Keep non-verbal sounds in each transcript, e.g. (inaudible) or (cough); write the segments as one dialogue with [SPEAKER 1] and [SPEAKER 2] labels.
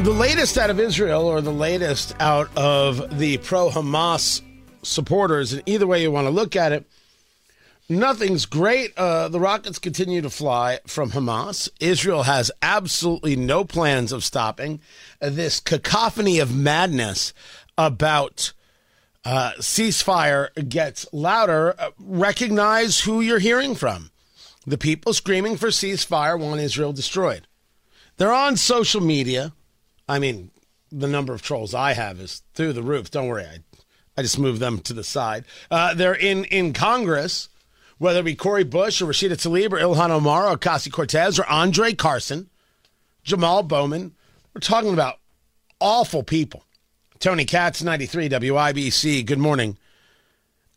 [SPEAKER 1] The latest out of Israel, or the latest out of the pro Hamas supporters, and either way you want to look at it, nothing's great. Uh, the rockets continue to fly from Hamas. Israel has absolutely no plans of stopping this cacophony of madness about uh, ceasefire gets louder. Uh, recognize who you're hearing from. The people screaming for ceasefire want Israel destroyed. They're on social media. I mean, the number of trolls I have is through the roof. Don't worry, I, I just moved them to the side. Uh, they're in in Congress, whether it be Cori Bush or Rashida Tlaib or Ilhan Omar or Ocasio Cortez or Andre Carson, Jamal Bowman. We're talking about awful people. Tony Katz, 93 WIBC. Good morning.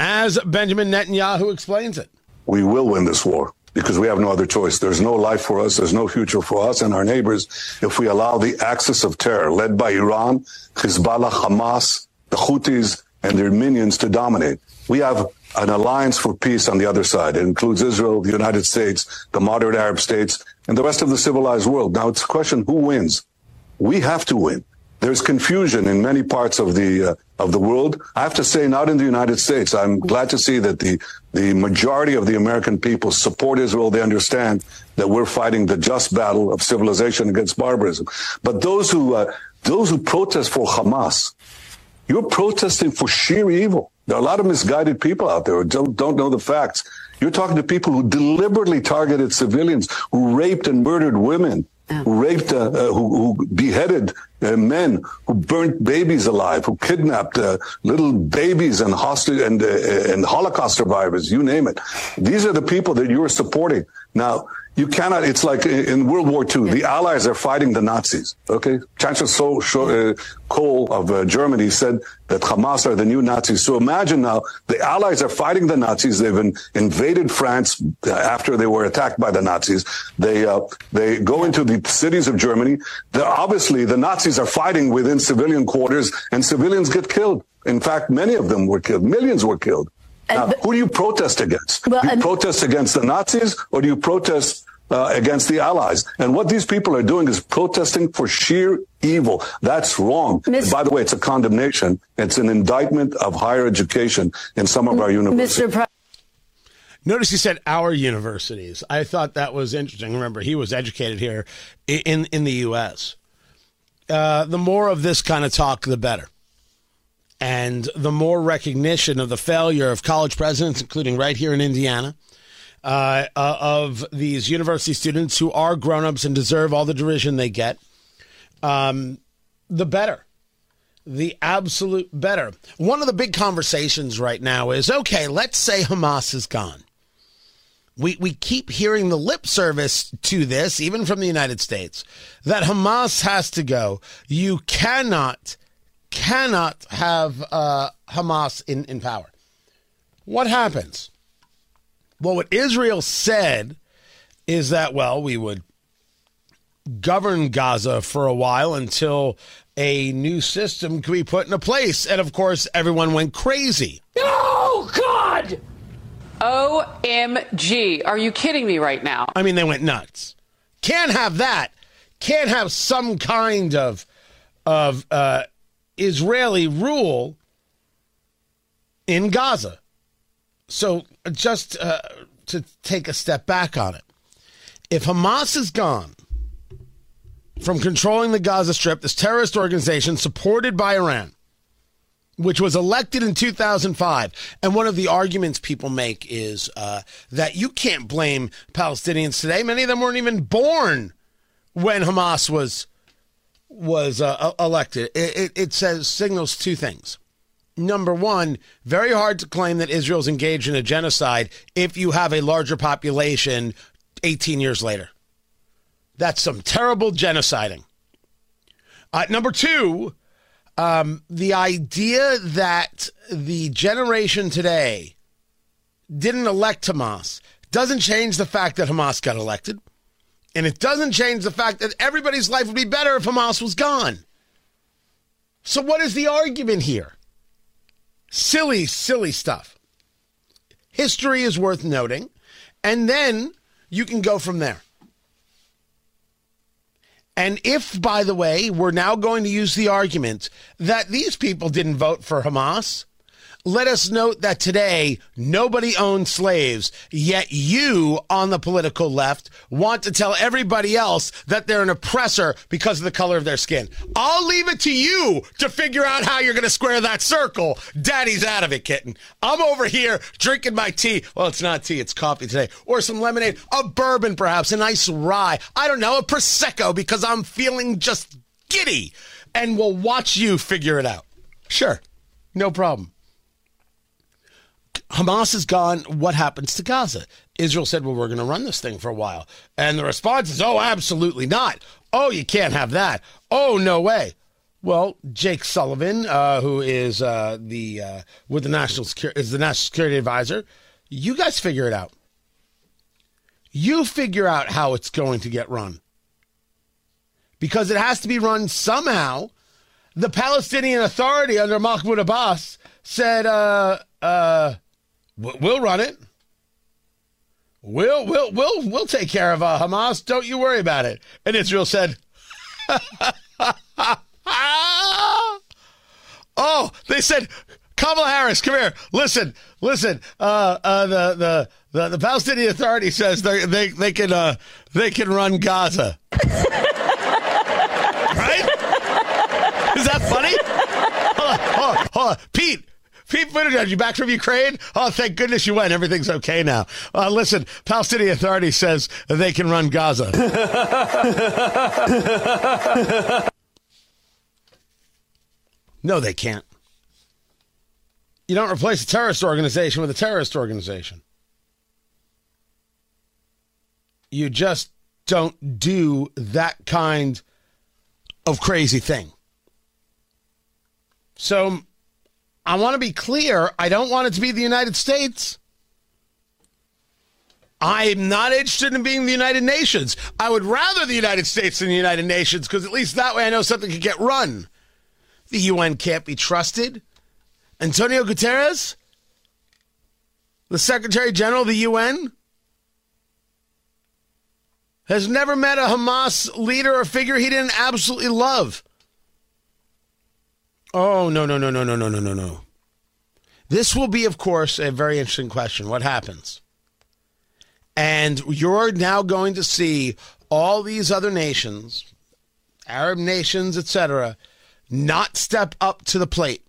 [SPEAKER 1] As Benjamin Netanyahu explains it,
[SPEAKER 2] we will win this war because we have no other choice. There's no life for us. There's no future for us and our neighbors if we allow the axis of terror led by Iran, Hezbollah, Hamas, the Houthis, and their minions to dominate. We have an alliance for peace on the other side. It includes Israel, the United States, the moderate Arab states, and the rest of the civilized world. Now it's a question who wins? We have to win. There's confusion in many parts of the uh, of the world. I have to say, not in the United States. I'm glad to see that the the majority of the American people support Israel. They understand that we're fighting the just battle of civilization against barbarism. But those who uh, those who protest for Hamas, you're protesting for sheer evil. There are a lot of misguided people out there who don't, don't know the facts. You're talking to people who deliberately targeted civilians, who raped and murdered women, who raped, uh, uh, who, who, beheaded uh, men, who burnt babies alive, who kidnapped uh, little babies and hostage and uh, and Holocaust survivors. You name it. These are the people that you are supporting. Now, you cannot. It's like in World War II. Yeah. The Allies are fighting the Nazis. Okay, Chancellor uh, Kohl of uh, Germany said that Hamas are the new Nazis. So imagine now the Allies are fighting the Nazis. They've in, invaded France uh, after they were attacked by the Nazis. They uh, they go into the cities of Germany. They're, obviously, the Nazis are fighting within civilian quarters, and civilians get killed. In fact, many of them were killed. Millions were killed. Now, who do you protest against? Well, do you protest against the Nazis or do you protest uh, against the Allies? And what these people are doing is protesting for sheer evil. That's wrong. by the way, it's a condemnation. It's an indictment of higher education in some of our universities. Mr.
[SPEAKER 1] Notice he said our universities. I thought that was interesting. Remember, he was educated here in in the U.S. Uh, the more of this kind of talk, the better and the more recognition of the failure of college presidents, including right here in Indiana, uh, uh, of these university students who are grown-ups and deserve all the derision they get, um, the better. The absolute better. One of the big conversations right now is okay, let's say Hamas is gone. We, we keep hearing the lip service to this, even from the United States, that Hamas has to go. You cannot cannot have uh, Hamas in, in power. What happens? Well, what Israel said is that, well, we would govern Gaza for a while until a new system could be put into place. And of course, everyone went crazy.
[SPEAKER 3] Oh, God! OMG. Are you kidding me right now?
[SPEAKER 1] I mean, they went nuts. Can't have that. Can't have some kind of of uh, Israeli rule in Gaza. So, just uh, to take a step back on it, if Hamas is gone from controlling the Gaza Strip, this terrorist organization supported by Iran, which was elected in 2005. And one of the arguments people make is uh, that you can't blame Palestinians today. Many of them weren't even born when Hamas was was uh, elected, it, it, it says signals two things. Number one, very hard to claim that Israel's engaged in a genocide if you have a larger population 18 years later. That's some terrible genociding. Uh, number two, um, the idea that the generation today didn't elect Hamas doesn't change the fact that Hamas got elected. And it doesn't change the fact that everybody's life would be better if Hamas was gone. So, what is the argument here? Silly, silly stuff. History is worth noting. And then you can go from there. And if, by the way, we're now going to use the argument that these people didn't vote for Hamas, let us note that today nobody owned slaves, yet you on the political left want to tell everybody else that they're an oppressor because of the color of their skin. I'll leave it to you to figure out how you're going to square that circle. Daddy's out of it, kitten. I'm over here drinking my tea. Well, it's not tea, it's coffee today. Or some lemonade, a bourbon perhaps, a nice rye. I don't know, a Prosecco because I'm feeling just giddy. And we'll watch you figure it out. Sure, no problem. Hamas is gone. What happens to Gaza? Israel said, well, we're going to run this thing for a while. And the response is, oh, absolutely not. Oh, you can't have that. Oh, no way. Well, Jake Sullivan, uh, who is uh, the uh, with the national security is the national security advisor. You guys figure it out. You figure out how it's going to get run because it has to be run somehow. The Palestinian Authority under Mahmoud Abbas said, uh, uh, We'll run it. We'll we'll we'll we'll take care of uh, Hamas. Don't you worry about it. And Israel said, (laughs) "Oh, they said." Kamala Harris, come here. Listen, listen. Uh, uh, the, the the the Palestinian Authority says they they they can uh, they can run Gaza. (laughs) right? Is that funny? Hold on, hold on, hold on. Pete, Buttigieg, you back from Ukraine? Oh, thank goodness you went. Everything's okay now. Uh, listen, Palestinian Authority says they can run Gaza. (laughs) no, they can't. You don't replace a terrorist organization with a terrorist organization. You just don't do that kind of crazy thing. So I want to be clear. I don't want it to be the United States. I'm not interested in being the United Nations. I would rather the United States than the United Nations because at least that way I know something could get run. The UN can't be trusted. Antonio Guterres, the Secretary General of the UN, has never met a Hamas leader or figure he didn't absolutely love. Oh, no, no, no, no, no, no, no, no, no. This will be, of course, a very interesting question. What happens? And you're now going to see all these other nations, Arab nations, etc., not step up to the plate.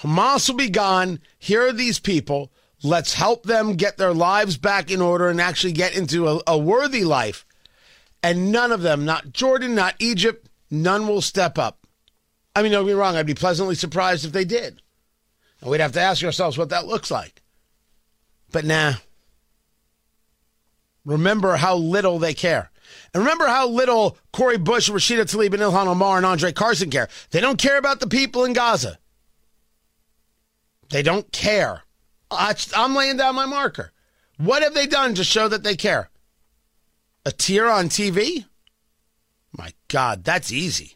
[SPEAKER 1] Hamas will be gone. Here are these people. Let's help them get their lives back in order and actually get into a, a worthy life. And none of them, not Jordan, not Egypt, none will step up. I mean, don't get me wrong, I'd be pleasantly surprised if they did. And we'd have to ask ourselves what that looks like. But nah. Remember how little they care. And remember how little Cori Bush, Rashida Tlaib, and Ilhan Omar and Andre Carson care. They don't care about the people in Gaza. They don't care. I'm laying down my marker. What have they done to show that they care? A tear on TV? My God, that's easy.